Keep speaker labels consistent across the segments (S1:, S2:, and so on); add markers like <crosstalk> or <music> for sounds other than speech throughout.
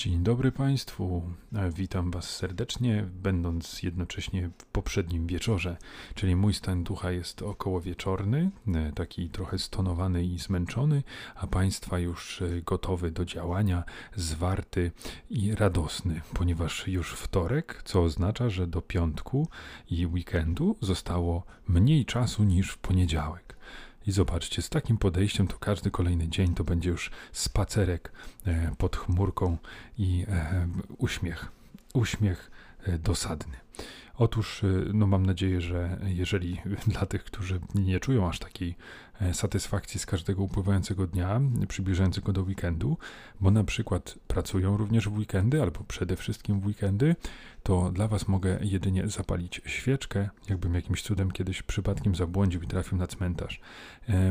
S1: Dzień dobry Państwu. E, Witam Was serdecznie, będąc jednocześnie w poprzednim wieczorze, czyli mój stan ducha jest około wieczorny, e, taki trochę stonowany i zmęczony, a Państwa już e, gotowy do działania, zwarty i radosny, ponieważ już wtorek, co oznacza, że do piątku i weekendu zostało mniej czasu niż w poniedziałek. I zobaczcie, z takim podejściem to każdy kolejny dzień to będzie już spacerek e, pod chmurką i e, uśmiech. Uśmiech e, dosadny. Otóż, no mam nadzieję, że jeżeli <laughs> dla tych, którzy nie czują aż takiej satysfakcji z każdego upływającego dnia, przybliżającego do weekendu, bo na przykład pracują również w weekendy, albo przede wszystkim w weekendy, to dla Was mogę jedynie zapalić świeczkę, jakbym jakimś cudem kiedyś przypadkiem zabłądził i trafił na cmentarz.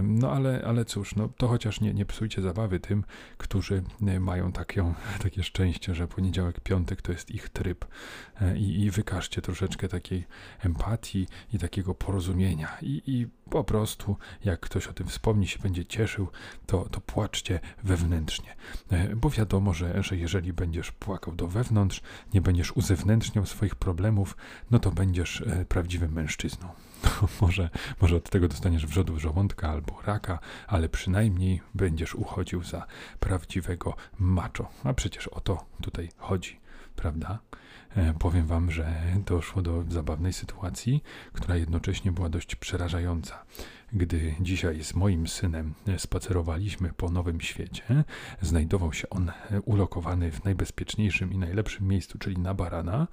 S1: No ale, ale cóż, no to chociaż nie, nie psujcie zabawy tym, którzy e, mają taką, <laughs> takie szczęście, że poniedziałek, piątek to jest ich tryb e, i, i wykażcie troszeczkę takiej empatii i takiego porozumienia i, i po prostu jak ktoś o tym wspomni, się będzie cieszył, to, to płaczcie wewnętrznie, e, bo wiadomo, że, że jeżeli będziesz płakał do wewnątrz, nie będziesz uzewnętrzniał swoich problemów, no to będziesz prawdziwym mężczyzną. <laughs> może, może od tego dostaniesz wrzodów żołądka albo raka, ale przynajmniej będziesz uchodził za prawdziwego macho. A przecież o to tutaj chodzi, prawda? E, powiem wam, że doszło do zabawnej sytuacji, która jednocześnie była dość przerażająca. Gdy dzisiaj z moim synem spacerowaliśmy po Nowym Świecie, znajdował się on ulokowany w najbezpieczniejszym i najlepszym miejscu, czyli na barana,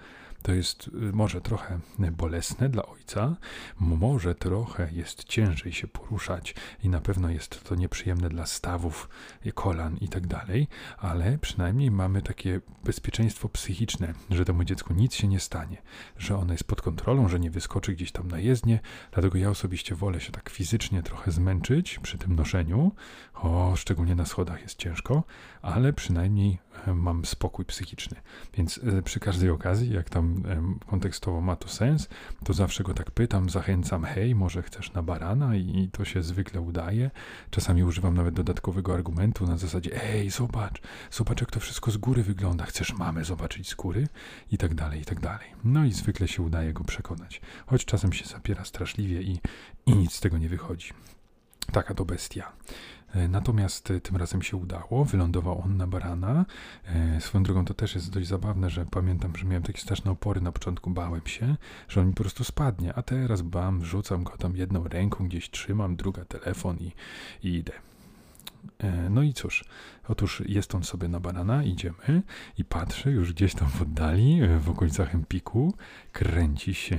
S1: to jest y, może trochę bolesne dla ojca, może trochę jest ciężej się poruszać i na pewno jest to nieprzyjemne dla stawów, kolan i tak dalej, ale przynajmniej mamy takie bezpieczeństwo psychiczne, że temu dziecku nic się nie stanie, że ono jest pod kontrolą, że nie wyskoczy gdzieś tam na jezdnię, dlatego ja osobiście wolę się tak fizycznie trochę zmęczyć przy tym noszeniu, o, szczególnie na schodach jest ciężko, ale przynajmniej mam spokój psychiczny, więc e, przy każdej okazji, jak tam kontekstowo ma to sens, to zawsze go tak pytam, zachęcam, hej, może chcesz na barana i to się zwykle udaje. Czasami używam nawet dodatkowego argumentu na zasadzie, ej, zobacz, zobacz jak to wszystko z góry wygląda, chcesz mamę zobaczyć z góry? I tak dalej, i tak dalej. No i zwykle się udaje go przekonać, choć czasem się zapiera straszliwie i, i nic z tego nie wychodzi. Taka to bestia. E, natomiast e, tym razem się udało, wylądował on na barana. E, swoją drogą to też jest dość zabawne, że pamiętam, że miałem takie straszne opory na początku, bałem się, że on mi po prostu spadnie, a teraz bam, rzucam go tam jedną ręką, gdzieś trzymam, druga telefon i, i idę. No i cóż, Otóż jest on sobie na banana, idziemy i patrzy już gdzieś tam w oddali, e, w okolicach Empiku, kręci się,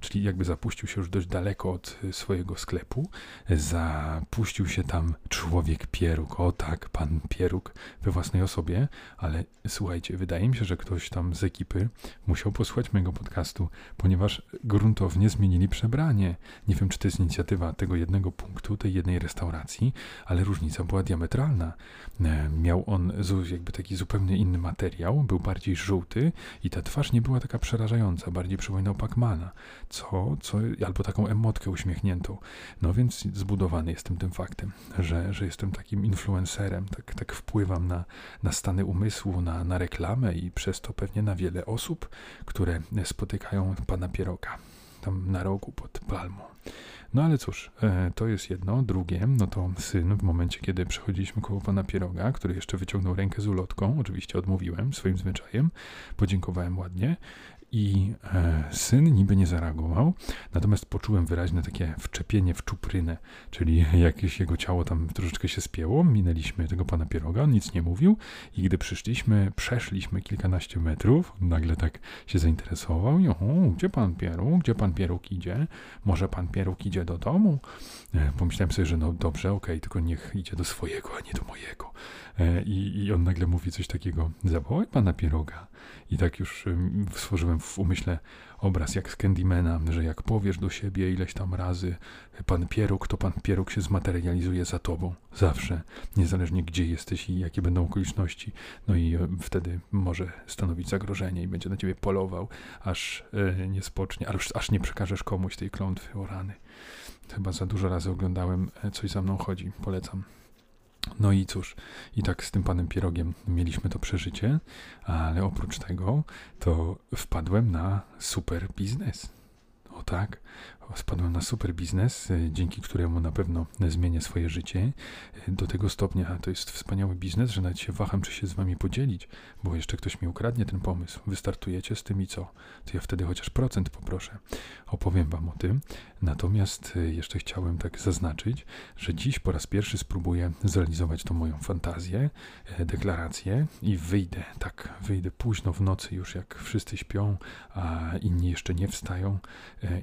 S1: czyli jakby zapuścił się już dość daleko od e, swojego sklepu. Zapuścił się tam człowiek pieruk, o tak, pan pieruk we własnej osobie, ale słuchajcie, wydaje mi się, że ktoś tam z ekipy musiał posłuchać mojego podcastu, ponieważ gruntownie zmienili przebranie. Nie wiem, czy to jest inicjatywa tego jednego punktu, tej jednej restauracji, ale różnica była diametralna. E, miał on jakby taki zupełnie inny materiał, był bardziej żółty i ta twarz nie była taka przerażająca, bardziej przypominał Pacmana, co, co, albo taką emotkę uśmiechniętą. No więc zbudowany jestem tym faktem, że, że jestem takim influencerem, tak, tak wpływam na, na stany umysłu, na, na reklamę i przez to pewnie na wiele osób, które spotykają pana Pieroka tam na rogu pod palmą. No ale cóż, e, to jest jedno. Drugie, no to syn w momencie, kiedy przechodziliśmy koło pana Pieroga, który jeszcze wyciągnął rękę z ulotką, oczywiście odmówiłem swoim zwyczajem, podziękowałem ładnie i e, syn niby nie zareagował, natomiast poczułem wyraźne takie wczepienie w czuprynę, czyli jakieś jego ciało tam troszeczkę się spięło, minęliśmy tego pana pieroga, nic nie mówił i gdy przyszliśmy, przeszliśmy kilkanaście metrów, nagle tak się zainteresował i gdzie pan pieróg, gdzie pan pieróg idzie, może pan pieróg idzie do domu? E, pomyślałem sobie, że no dobrze, okej, okay, tylko niech idzie do swojego, a nie do mojego. E, I, I on nagle mówi coś takiego, zawołaj pana pieroga. I tak już stworzyłem w umyśle obraz jak z Candymana, że jak powiesz do siebie ileś tam razy pan pieróg, to pan pieróg się zmaterializuje za tobą. Zawsze, niezależnie gdzie jesteś i jakie będą okoliczności. No i e, wtedy może stanowić zagrożenie i będzie na ciebie polował, aż e, nie spocznie, aż, aż nie przekażesz komuś tej klątwy o rany. Chyba za dużo razy oglądałem e, Coś za mną chodzi. Polecam. No i cóż, i tak z tym panem Pierogiem mieliśmy to przeżycie, ale oprócz tego to wpadłem na super biznes. Tak, spadłem na super biznes, e, dzięki któremu na pewno zmienię swoje życie. E, do tego stopnia to jest wspaniały biznes, że nawet się waham, czy się z wami podzielić, bo jeszcze ktoś mi ukradnie ten pomysł. Wystartujecie z tym i co? To ja wtedy chociaż procent poproszę. Opowiem wam o tym. Natomiast e, jeszcze chciałem tak zaznaczyć, że dziś po raz pierwszy spróbuję zrealizować tą moją fantazję, deklarację i wyjdę, tak, wyjdę późno w nocy już jak wszyscy śpią, a inni jeszcze nie wstają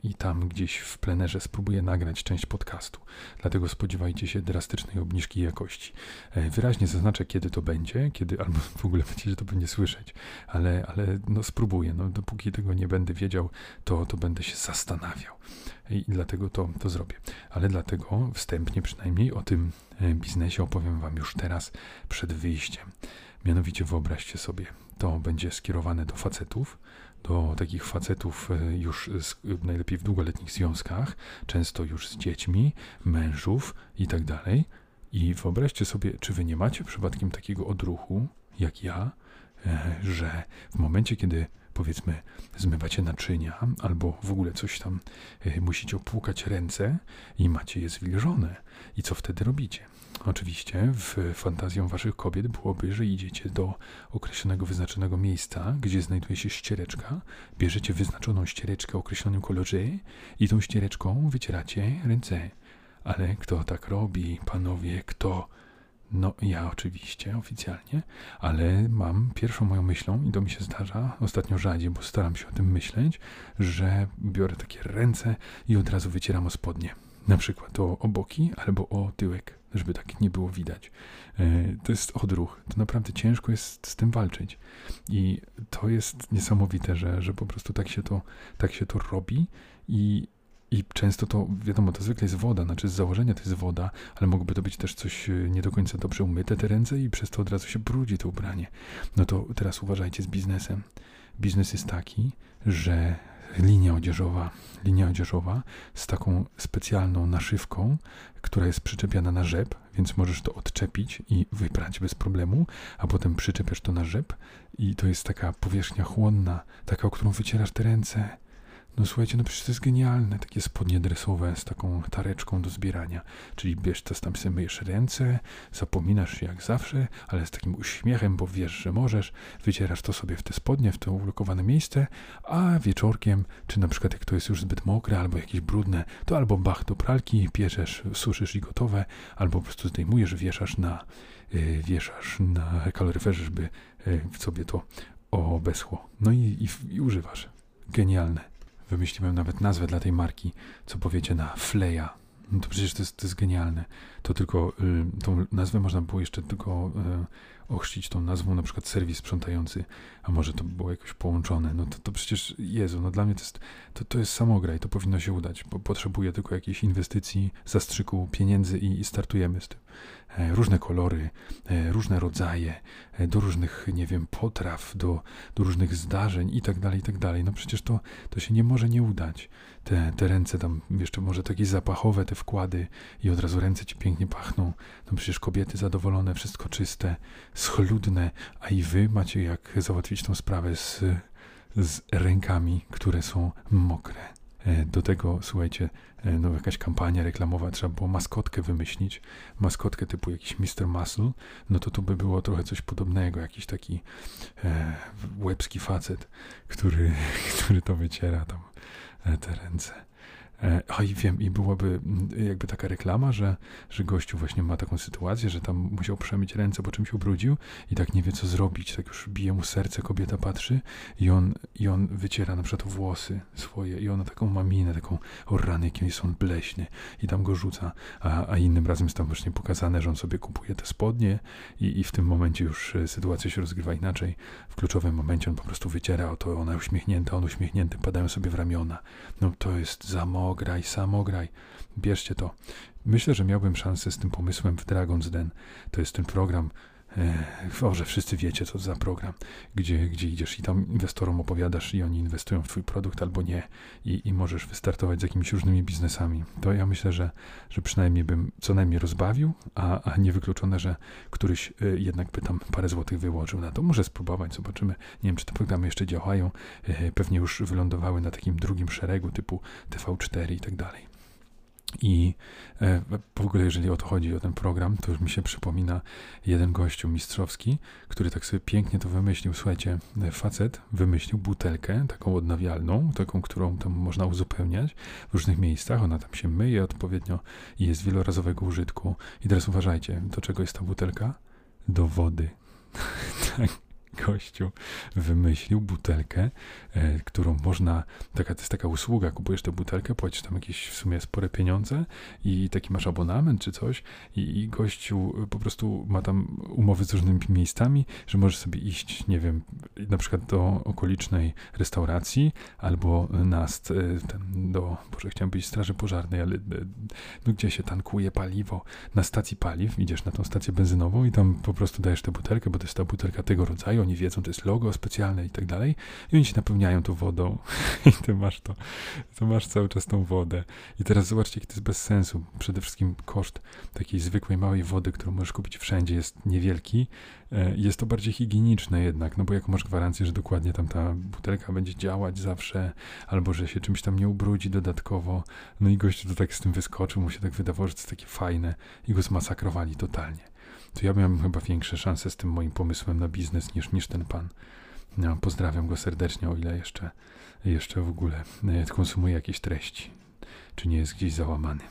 S1: i tam gdzieś w plenerze spróbuję nagrać część podcastu. Dlatego spodziewajcie się drastycznej obniżki jakości. E, wyraźnie zaznaczę, kiedy to będzie, kiedy albo <laughs> w ogóle będziecie to pewnie słyszeć, ale, ale no spróbuję. No, dopóki tego nie będę wiedział, to, to będę się zastanawiał. I dlatego to, to zrobię. Ale dlatego wstępnie przynajmniej o tym e, biznesie opowiem Wam już teraz przed wyjściem. Mianowicie wyobraźcie sobie, to będzie skierowane do facetów, do takich facetów e, już z, najlepiej w długoletnich związkach, często już z dziećmi, mężów i tak dalej. I wyobraźcie sobie, czy wy nie macie przypadkiem takiego odruchu, jak ja, e, że w momencie, kiedy powiedzmy zmywacie naczynia albo w ogóle coś tam e, musicie opłukać ręce i macie je zwilżone. I co wtedy robicie? Oczywiście w fantazją waszych kobiet byłoby, że idziecie do określonego, wyznaczonego miejsca, gdzie znajduje się ściereczka, bierzecie wyznaczoną ściereczkę o określonym kolorze i tą ściereczką wycieracie ręce. Ale kto tak robi, panowie, kto? No, ja oczywiście, oficjalnie, ale mam pierwszą moją myślą, i to mi się zdarza ostatnio rzadziej, bo staram się o tym myśleć, że biorę takie ręce i od razu wycieram o spodnie. Na przykład o, o boki albo o tyłek żeby tak nie było widać. E, to jest odruch. To naprawdę ciężko jest z tym walczyć. I to jest niesamowite, że, że po prostu tak się to, tak się to robi i i często to, wiadomo, to zwykle jest woda, znaczy z założenia to jest woda, ale mogłoby to być też coś e, nie do końca dobrze umyte te ręce i przez to od razu się brudzi to ubranie. No to teraz uważajcie z biznesem. Biznes jest taki, że linia odzieżowa, linia odzieżowa z taką specjalną naszywką, która jest przyczepiana na rzep, więc możesz to odczepić i wyprać bez problemu, a potem przyczepiasz to na rzep i to jest taka powierzchnia chłonna, taka, o którą wycierasz te ręce no słuchajcie, no przecież to jest genialne, takie spodnie dresowe z taką tareczką do zbierania. Czyli bierz to tam sobie myjesz ręce, zapominasz się jak zawsze, ale z takim uśmiechem, bo wiesz, że możesz, wycierasz to sobie w te spodnie, w to ulokowane miejsce, a wieczorkiem, czy na przykład jak to jest już zbyt mokre albo jakieś brudne, to albo bach do pralki, pieszesz, suszysz i gotowe, albo po prostu zdejmujesz, wieszasz na, yy, wieszasz na kaloryferze, żeby yy, w sobie to obeschło. No i, i, i używasz. Genialne. Wymyśliłem nawet nazwę dla tej marki. Co powiecie na Fleja? No to przecież to jest, to jest genialne. To tylko y, tą nazwę można było jeszcze tylko y, ochrzcić tą nazwą, na przykład serwis sprzątający, a może to było jakoś połączone. No to, to przecież, Jezu, no dla mnie to jest, to, to jest samograj, to powinno się udać, bo potrzebuję tylko jakiejś inwestycji, zastrzyku pieniędzy i, i startujemy z tym. E, różne kolory, e, różne rodzaje, e, do różnych, nie wiem, potraw, do, do różnych zdarzeń i tak dalej, i tak dalej. No przecież to, to się nie może nie udać. Te, te ręce tam, jeszcze może takie zapachowe te wkłady i od razu ręce ci pięknie pachną. No przecież kobiety zadowolone, wszystko czyste, schludne, a i wy macie jak załatwić tą sprawę z, z rękami, które są mokre. E, do tego, słuchajcie, e, no jakaś kampania reklamowa, trzeba było maskotkę wymyślić, maskotkę typu jakiś Mr. Muscle, no to tu by było trochę coś podobnego, jakiś taki e, łebski facet, który, <laughs> który to wyciera tam e, te ręce. E, o i wiem, i byłaby mm, jakby taka reklama, że, że gościu właśnie ma taką sytuację, że tam musiał przemyć ręce, bo czymś ubrudził i tak nie wie co zrobić, tak już bije mu serce, kobieta patrzy i on, i on wyciera na przykład włosy swoje i ona taką ma minę, taką o rany, jaki jest on bleśny i tam go rzuca, a, a innym razem jest tam właśnie pokazane, że on sobie kupuje te spodnie i, i w tym momencie już e, sytuacja się rozgrywa inaczej. W kluczowym momencie on po prostu wyciera, oto ona uśmiechnięta, on uśmiechnięty, padają sobie w ramiona. No to jest za samograj, samograj. Bierzcie to. Myślę, że miałbym szansę z tym pomysłem w Dragon's Den. To jest ten program o, że wszyscy wiecie, co za program, gdzie, gdzie idziesz i tam inwestorom opowiadasz i oni inwestują w twój produkt albo nie i, i możesz wystartować z jakimiś różnymi biznesami. To ja myślę, że, że przynajmniej bym co najmniej rozbawił, a, a niewykluczone, że któryś y, jednak by tam parę złotych wyłożył na to. Muszę spróbować, zobaczymy. Nie wiem, czy te programy jeszcze działają. Pewnie już wylądowały na takim drugim szeregu typu TV4 i tak dalej. I e, w ogóle, jeżeli o to chodzi, o ten program, to już mi się przypomina jeden gościu mistrzowski, który tak sobie pięknie to wymyślił. Słuchajcie, e, facet wymyślił butelkę taką odnawialną, taką, którą tam można uzupełniać w różnych miejscach. Ona tam się myje odpowiednio i jest wielorazowego użytku. I teraz uważajcie, do czego jest ta butelka? Do wody. <laughs> tak gościu wymyślił butelkę, e, którą można, taka, to jest taka usługa, kupujesz tę butelkę, płacisz tam jakieś w sumie spore pieniądze i taki masz abonament czy coś i, i gościu po prostu ma tam umowy z różnymi miejscami, że możesz sobie iść, nie wiem, na przykład do okolicznej restauracji albo na st, e, ten, do, Boże, chciałem być straży pożarnej, ale e, no, gdzie się tankuje paliwo, na stacji paliw, idziesz na tą stację benzynową i tam po prostu dajesz tę butelkę, bo to jest ta butelka tego rodzaju, oni wiedzą, to jest logo specjalne i tak dalej, i oni się napełniają tą wodą <laughs> i ty masz to, to masz cały czas tą wodę. I teraz zobaczcie, jaki to jest bez sensu. Przede wszystkim koszt takiej zwykłej, małej wody, którą możesz kupić wszędzie jest niewielki. E, jest to bardziej higieniczne jednak, no bo jak masz gwarancję, że dokładnie tam ta butelka będzie działać zawsze, albo że się czymś tam nie ubrudzi dodatkowo. No i gościu to tak z tym wyskoczył, mu się tak wydawało, że to jest takie fajne i go zmasakrowali totalnie to ja miałem chyba większe szanse z tym moim pomysłem na biznes niż, niż ten pan. No, pozdrawiam go serdecznie, o ile jeszcze, jeszcze w ogóle e, konsumuje jakieś treści, czy nie jest gdzieś załamany.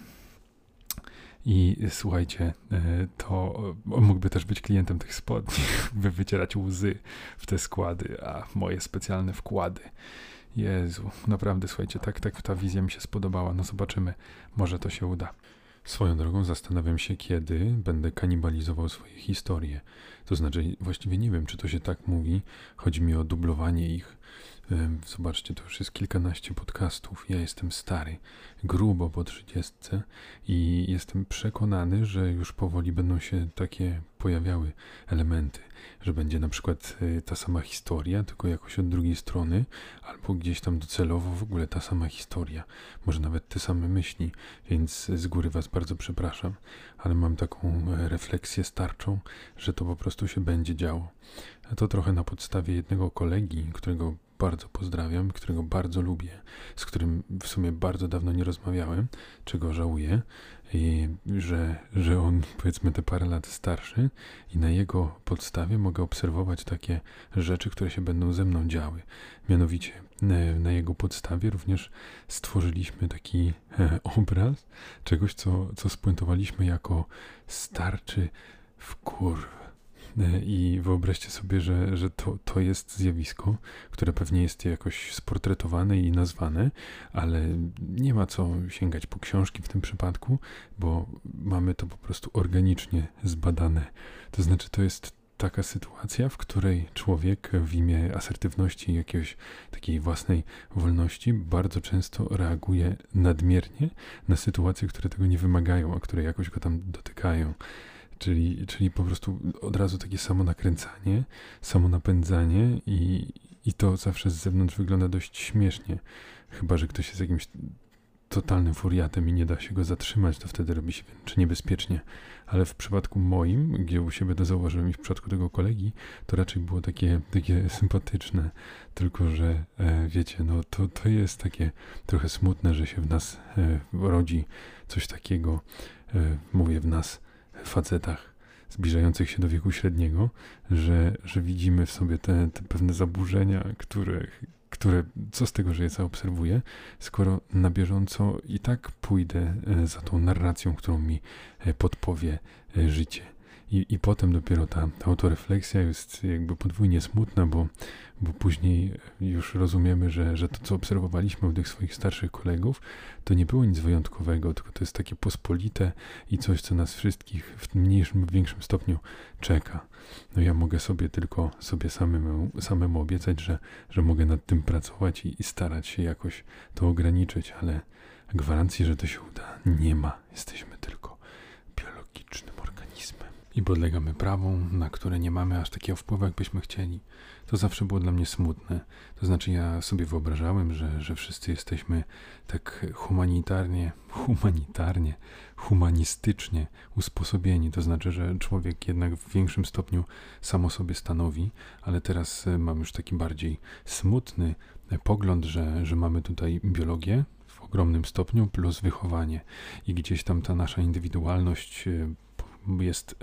S1: I słuchajcie, e, to mógłby też być klientem tych spodni, <laughs> by wycierać łzy w te składy, a moje specjalne wkłady. Jezu, naprawdę, słuchajcie, tak, tak ta wizja mi się spodobała. No zobaczymy, może to się uda. Swoją drogą zastanawiam się, kiedy będę kanibalizował swoje historie. To znaczy, właściwie nie wiem, czy to się tak mówi. Chodzi mi o dublowanie ich. Zobaczcie, to już jest kilkanaście podcastów. Ja jestem stary, grubo po trzydziestce i jestem przekonany, że już powoli będą się takie pojawiały elementy, że będzie na przykład y, ta sama historia, tylko jakoś od drugiej strony, albo gdzieś tam docelowo w ogóle ta sama historia, może nawet te same myśli, więc z góry Was bardzo przepraszam, ale mam taką e, refleksję starczą, że to po prostu się będzie działo. To trochę na podstawie jednego kolegi, którego bardzo pozdrawiam, którego bardzo lubię, z którym w sumie bardzo dawno nie rozmawiałem, czego żałuję, i że, że on powiedzmy te parę lat starszy i na jego podstawie mogę obserwować takie rzeczy, które się będą ze mną działy. Mianowicie na jego podstawie również stworzyliśmy taki e, obraz czegoś, co, co spuentowaliśmy jako starczy w kurw i wyobraźcie sobie, że, że to, to jest zjawisko, które pewnie jest jakoś sportretowane i nazwane, ale nie ma co sięgać po książki w tym przypadku, bo mamy to po prostu organicznie zbadane. To znaczy, to jest taka sytuacja, w której człowiek w imię asertywności, jakiejś takiej własnej wolności, bardzo często reaguje nadmiernie na sytuacje, które tego nie wymagają, a które jakoś go tam dotykają. Czyli, czyli po prostu od razu takie samo nakręcanie, samo napędzanie i, i to zawsze z zewnątrz wygląda dość śmiesznie. Chyba, że ktoś jest jakimś totalnym furiatem i nie da się go zatrzymać, to wtedy robi się czy niebezpiecznie. Ale w przypadku moim, gdzie u siebie to zauważyłem i w przypadku tego kolegi, to raczej było takie, takie sympatyczne. Tylko, że e, wiecie, no to, to jest takie trochę smutne, że się w nas e, rodzi coś takiego, e, mówię w nas, facetach zbliżających się do wieku średniego, że, że widzimy w sobie te, te pewne zaburzenia, które, które, co z tego, że je zaobserwuję, skoro na bieżąco i tak pójdę e, za tą narracją, którą mi e, podpowie e, życie. I, i potem dopiero ta, ta autorefleksja jest jakby podwójnie smutna, bo, bo później już rozumiemy, że, że to, co obserwowaliśmy u tych swoich starszych kolegów, to nie było nic wyjątkowego, tylko to jest takie pospolite i coś, co nas wszystkich w mniejszym lub większym stopniu czeka. No ja mogę sobie tylko sobie samemu, samemu obiecać, że, że mogę nad tym pracować i, i starać się jakoś to ograniczyć, ale gwarancji, że to się uda, nie ma. Jesteśmy tylko biologicznym. I podlegamy prawom, na które nie mamy aż takiego wpływu, jakbyśmy chcieli. To zawsze było dla mnie smutne. To znaczy, ja sobie wyobrażałem, że, że wszyscy jesteśmy tak humanitarnie, humanitarnie, humanistycznie usposobieni. To znaczy, że człowiek jednak w większym stopniu samo sobie stanowi, ale teraz e, mam już taki bardziej smutny e, pogląd, że, że mamy tutaj biologię, w ogromnym stopniu, plus wychowanie. I gdzieś tam ta nasza indywidualność e, jest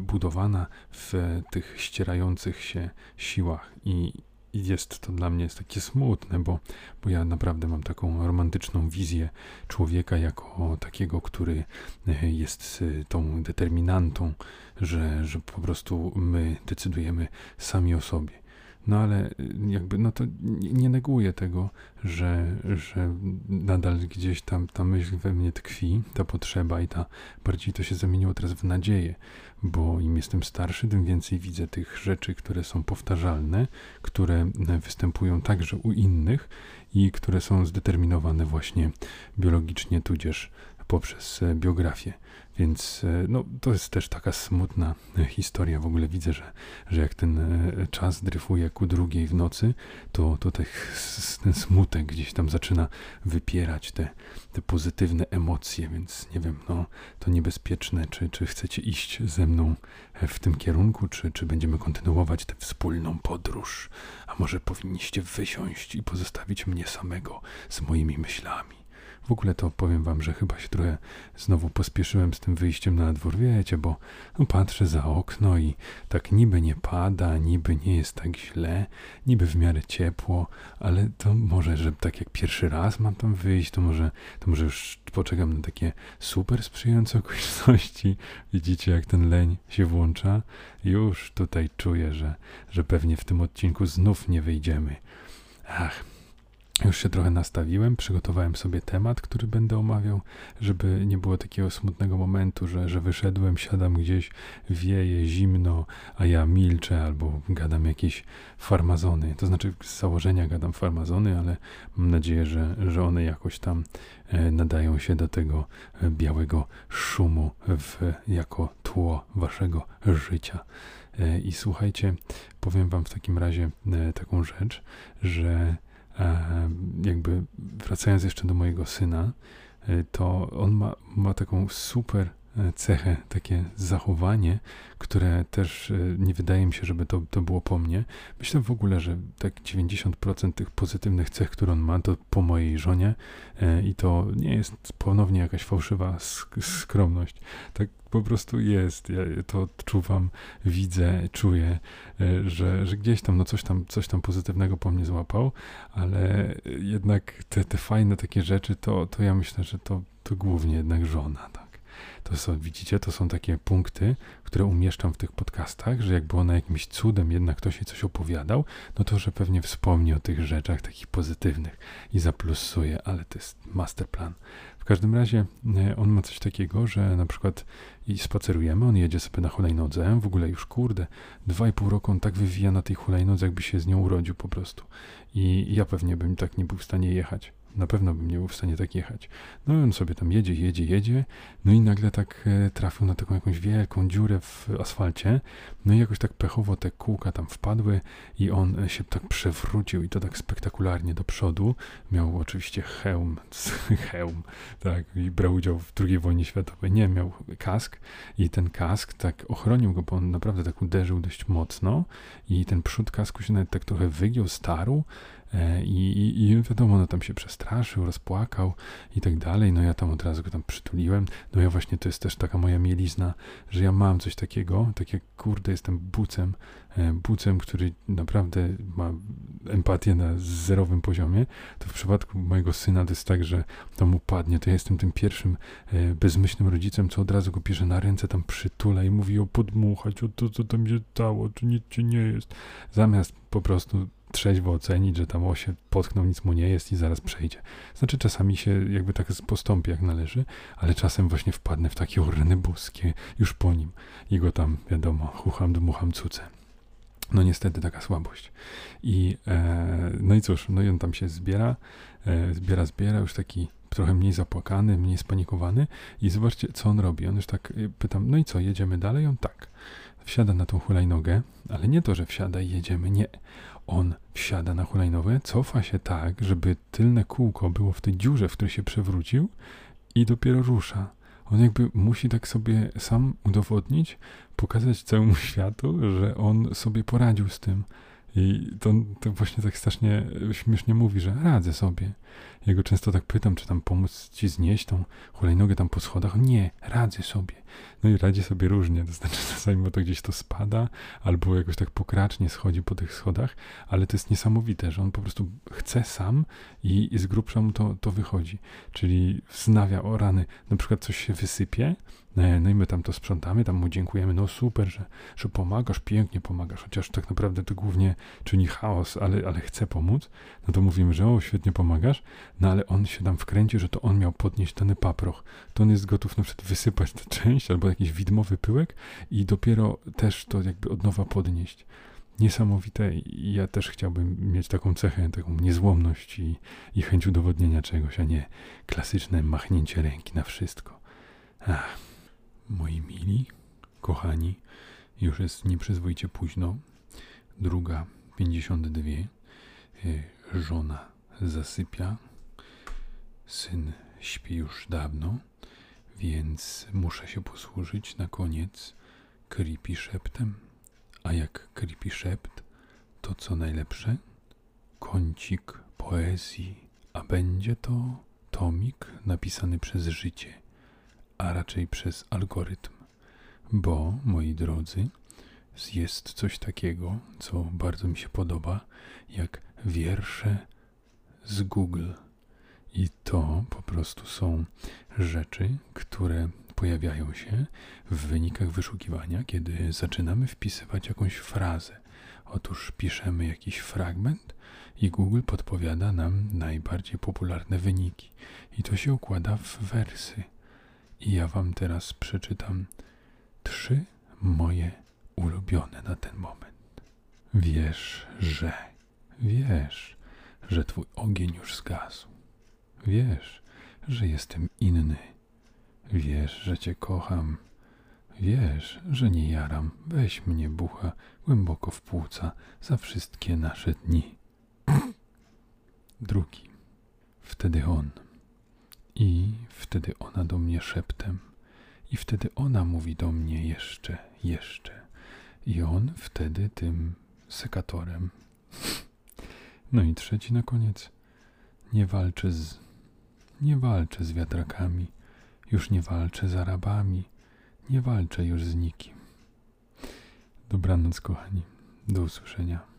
S1: budowana w tych ścierających się siłach i jest to dla mnie jest takie smutne, bo, bo ja naprawdę mam taką romantyczną wizję człowieka jako takiego, który e, jest e, tą determinantą, że, że po prostu my decydujemy sami o sobie. No ale y, jakby, no to nie neguję tego, że, że nadal gdzieś tam ta myśl we mnie tkwi, ta potrzeba i ta, bardziej to się zamieniło teraz w nadzieję, bo im jestem starszy, tym więcej widzę tych rzeczy, które są powtarzalne, które e, występują także u innych i które są zdeterminowane właśnie biologicznie, tudzież poprzez e, biografię. Więc e, no, to jest też taka smutna e, historia. W ogóle widzę, że, że jak ten czas dryfuje ku drugiej w nocy, to, to te, ten smutek gdzieś tam zaczyna wypierać te, te pozytywne emocje, więc nie wiem, no, to niebezpieczne, czy, czy chcecie iść ze mną w tym kierunku, czy, czy będziemy kontynuować tę wspólną podróż, a może powinniście wysiąść i pozostawić mnie samego z moimi myślami. W ogóle to powiem wam, że chyba się trochę znowu pospieszyłem z tym wyjściem na dwór, wiecie, bo patrzę za okno i tak niby nie pada, niby nie jest tak źle, niby w miarę ciepło, ale to może, że tak jak pierwszy raz mam tam wyjść, to może, to może już poczekam na takie super sprzyjające <laughs> okoliczności. Widzicie, jak ten leń się włącza? Już tutaj czuję, że, że pewnie w tym odcinku znów nie wyjdziemy. Ach, już się trochę nastawiłem, przygotowałem sobie temat, który będę omawiał, żeby nie było takiego smutnego momentu, że, że wyszedłem, siadam gdzieś, wieje, zimno, a ja milczę albo gadam jakieś farmazony. To znaczy z założenia gadam farmazony, ale mam nadzieję, że, że one jakoś tam e, nadają się do tego e, białego szumu w, jako tło waszego życia. E, I słuchajcie, powiem wam w takim razie taką rzecz, że jakby wracając jeszcze do mojego syna, e, to on ma, ma taką super cechę, takie zachowanie, które też e, nie wydaje mi się, żeby to, to było po mnie. Myślę w ogóle, że tak 90% tych pozytywnych cech, które on ma, to po mojej żonie i to nie jest ponownie jakaś fałszywa skromność. Tak po prostu jest. Ja to odczuwam, widzę, czuję, e, że, że gdzieś tam, no coś tam, coś tam pozytywnego po mnie złapał, ale jednak te, te fajne takie rzeczy, to, to ja myślę, że to, to głównie jednak żona, tak. To są, widzicie, to są takie punkty, które umieszczam w tych podcastach, że jakby ona jakimś cudem jednak ktoś jej coś opowiadał, no to, że pewnie wspomni o tych rzeczach takich pozytywnych i zaplusuje, ale to jest masterplan. W każdym razie e, on ma coś takiego, że na przykład i spacerujemy, on jedzie sobie na hulajnodze, w ogóle już kurde, dwa i pół roku on tak wywija na tej hulajnodze, jakby się z nią urodził po prostu. I ja pewnie bym tak nie był w stanie jechać. Na pewno bym nie był w stanie tak jechać. No i on sobie tam jedzie, jedzie, jedzie, no i nagle tak e, trafił na taką jakąś wielką dziurę w asfalcie, no i jakoś tak pechowo te kółka tam wpadły i on się tak przewrócił i to tak spektakularnie do przodu. Miał oczywiście hełm, <laughs> hełm, tak, i brał udział w II wojnie światowej. Nie, miał kask i ten kask tak ochronił go, bo on naprawdę tak uderzył dość mocno i ten przód kasku się nawet tak trochę wygiął, starł, I, i, I wiadomo, no tam się przestraszył, rozpłakał i tak dalej. No ja tam od razu go tam przytuliłem. No ja właśnie to jest też taka moja mielizna, że ja mam coś takiego, tak jak kurde, jestem bucem, e, bucem, który naprawdę ma empatię na zerowym poziomie. To w przypadku mojego syna to jest tak, że to mu padnie, to ja jestem tym pierwszym e, bezmyślnym rodzicem, co od razu go bierze na ręce, tam przytula i mówi o podmuchać, o to, co tam się stało, czy nic ci nie jest. Zamiast po prostu trzeźwo ocenić, że tam o się potknął, nic mu nie jest i zaraz przejdzie. Znaczy czasami się jakby tak postąpi jak należy, ale czasem właśnie wpadnę w takie urny boskie już po nim i go tam, wiadomo, chucham, dmucham cuce. No niestety taka słabość. I e, no i cóż, no i on tam się zbiera, e, zbiera, zbiera, już taki trochę mniej zapłakany, mniej spanikowany i zobaczcie, co on robi. On już tak, y, pytam, no i co, jedziemy dalej? On tak, wsiada na tą hulajnogę, ale nie to, że wsiada i jedziemy, nie. On wsiada na hulajnogę, cofa się tak, żeby tylne kółko było w tej dziurze, w której się przewrócił i dopiero rusza. On jakby musi tak sobie sam udowodnić, pokazać całemu <laughs> światu, że on sobie poradził z tym. I to, to właśnie tak strasznie śmiesznie mówi, że radzę sobie. Ja go często tak pytam, czy tam pomóc ci znieść tą hulajnogę tam po schodach. Nie, radzę sobie. No i radzi sobie różnie, to znaczy <laughs> czasami to gdzieś to spada, albo jakoś tak pokracznie schodzi po tych schodach, ale to jest niesamowite, że on po prostu chce sam i, i z grubsza mu to, to wychodzi. Czyli wznawia o rany, na przykład coś się wysypie, no i my tam to sprzątamy, tam mu dziękujemy, no super, że, że pomagasz, pięknie pomagasz, chociaż tak naprawdę to głównie czyni chaos, ale, ale chce pomóc, no to mówimy, że o, świetnie pomagasz, no ale on się tam wkręci, że to on miał podnieść ten paproch, to on jest gotów na przykład wysypać tę część, albo jakiś widmowy pyłek i dopiero też to jakby od nowa podnieść. Niesamowite ja też chciałbym mieć taką cechę, taką niezłomność i, i chęć udowodnienia czegoś, a nie klasyczne machnięcie ręki na wszystko. Moi mili, kochani, już jest nieprzyzwoicie późno. Druga, 52. Y, żona zasypia. Syn śpi już dawno więc muszę się posłużyć na koniec creepy szeptem. A jak creepy szept, to co najlepsze? Kącik poezji, a będzie to tomik napisany przez życie, a raczej przez algorytm. Bo, moi drodzy, jest coś takiego, co bardzo mi się podoba, jak wiersze z Google. I to po prostu są rzeczy, które pojawiają się w wynikach wyszukiwania, kiedy zaczynamy wpisywać jakąś frazę. Otóż piszemy jakiś fragment i Google podpowiada nam najbardziej popularne wyniki. I to się układa w wersy. I ja Wam teraz przeczytam trzy moje ulubione na ten moment. Wiesz, że, wiesz, że Twój ogień już zgasł. Wiesz, że jestem inny. Wiesz, że cię kocham. Wiesz, że nie jaram. Weź mnie, bucha, głęboko w płuca za wszystkie nasze dni. Drugi. Wtedy on. I wtedy ona do mnie szeptem. I wtedy ona mówi do mnie jeszcze, jeszcze. I on wtedy tym sekatorem. No i trzeci na koniec. Nie walczę z nie walczę z wiatrakami, już nie walczę z Arabami, nie walczę już z nikim. Dobranoc, kochani. Do usłyszenia.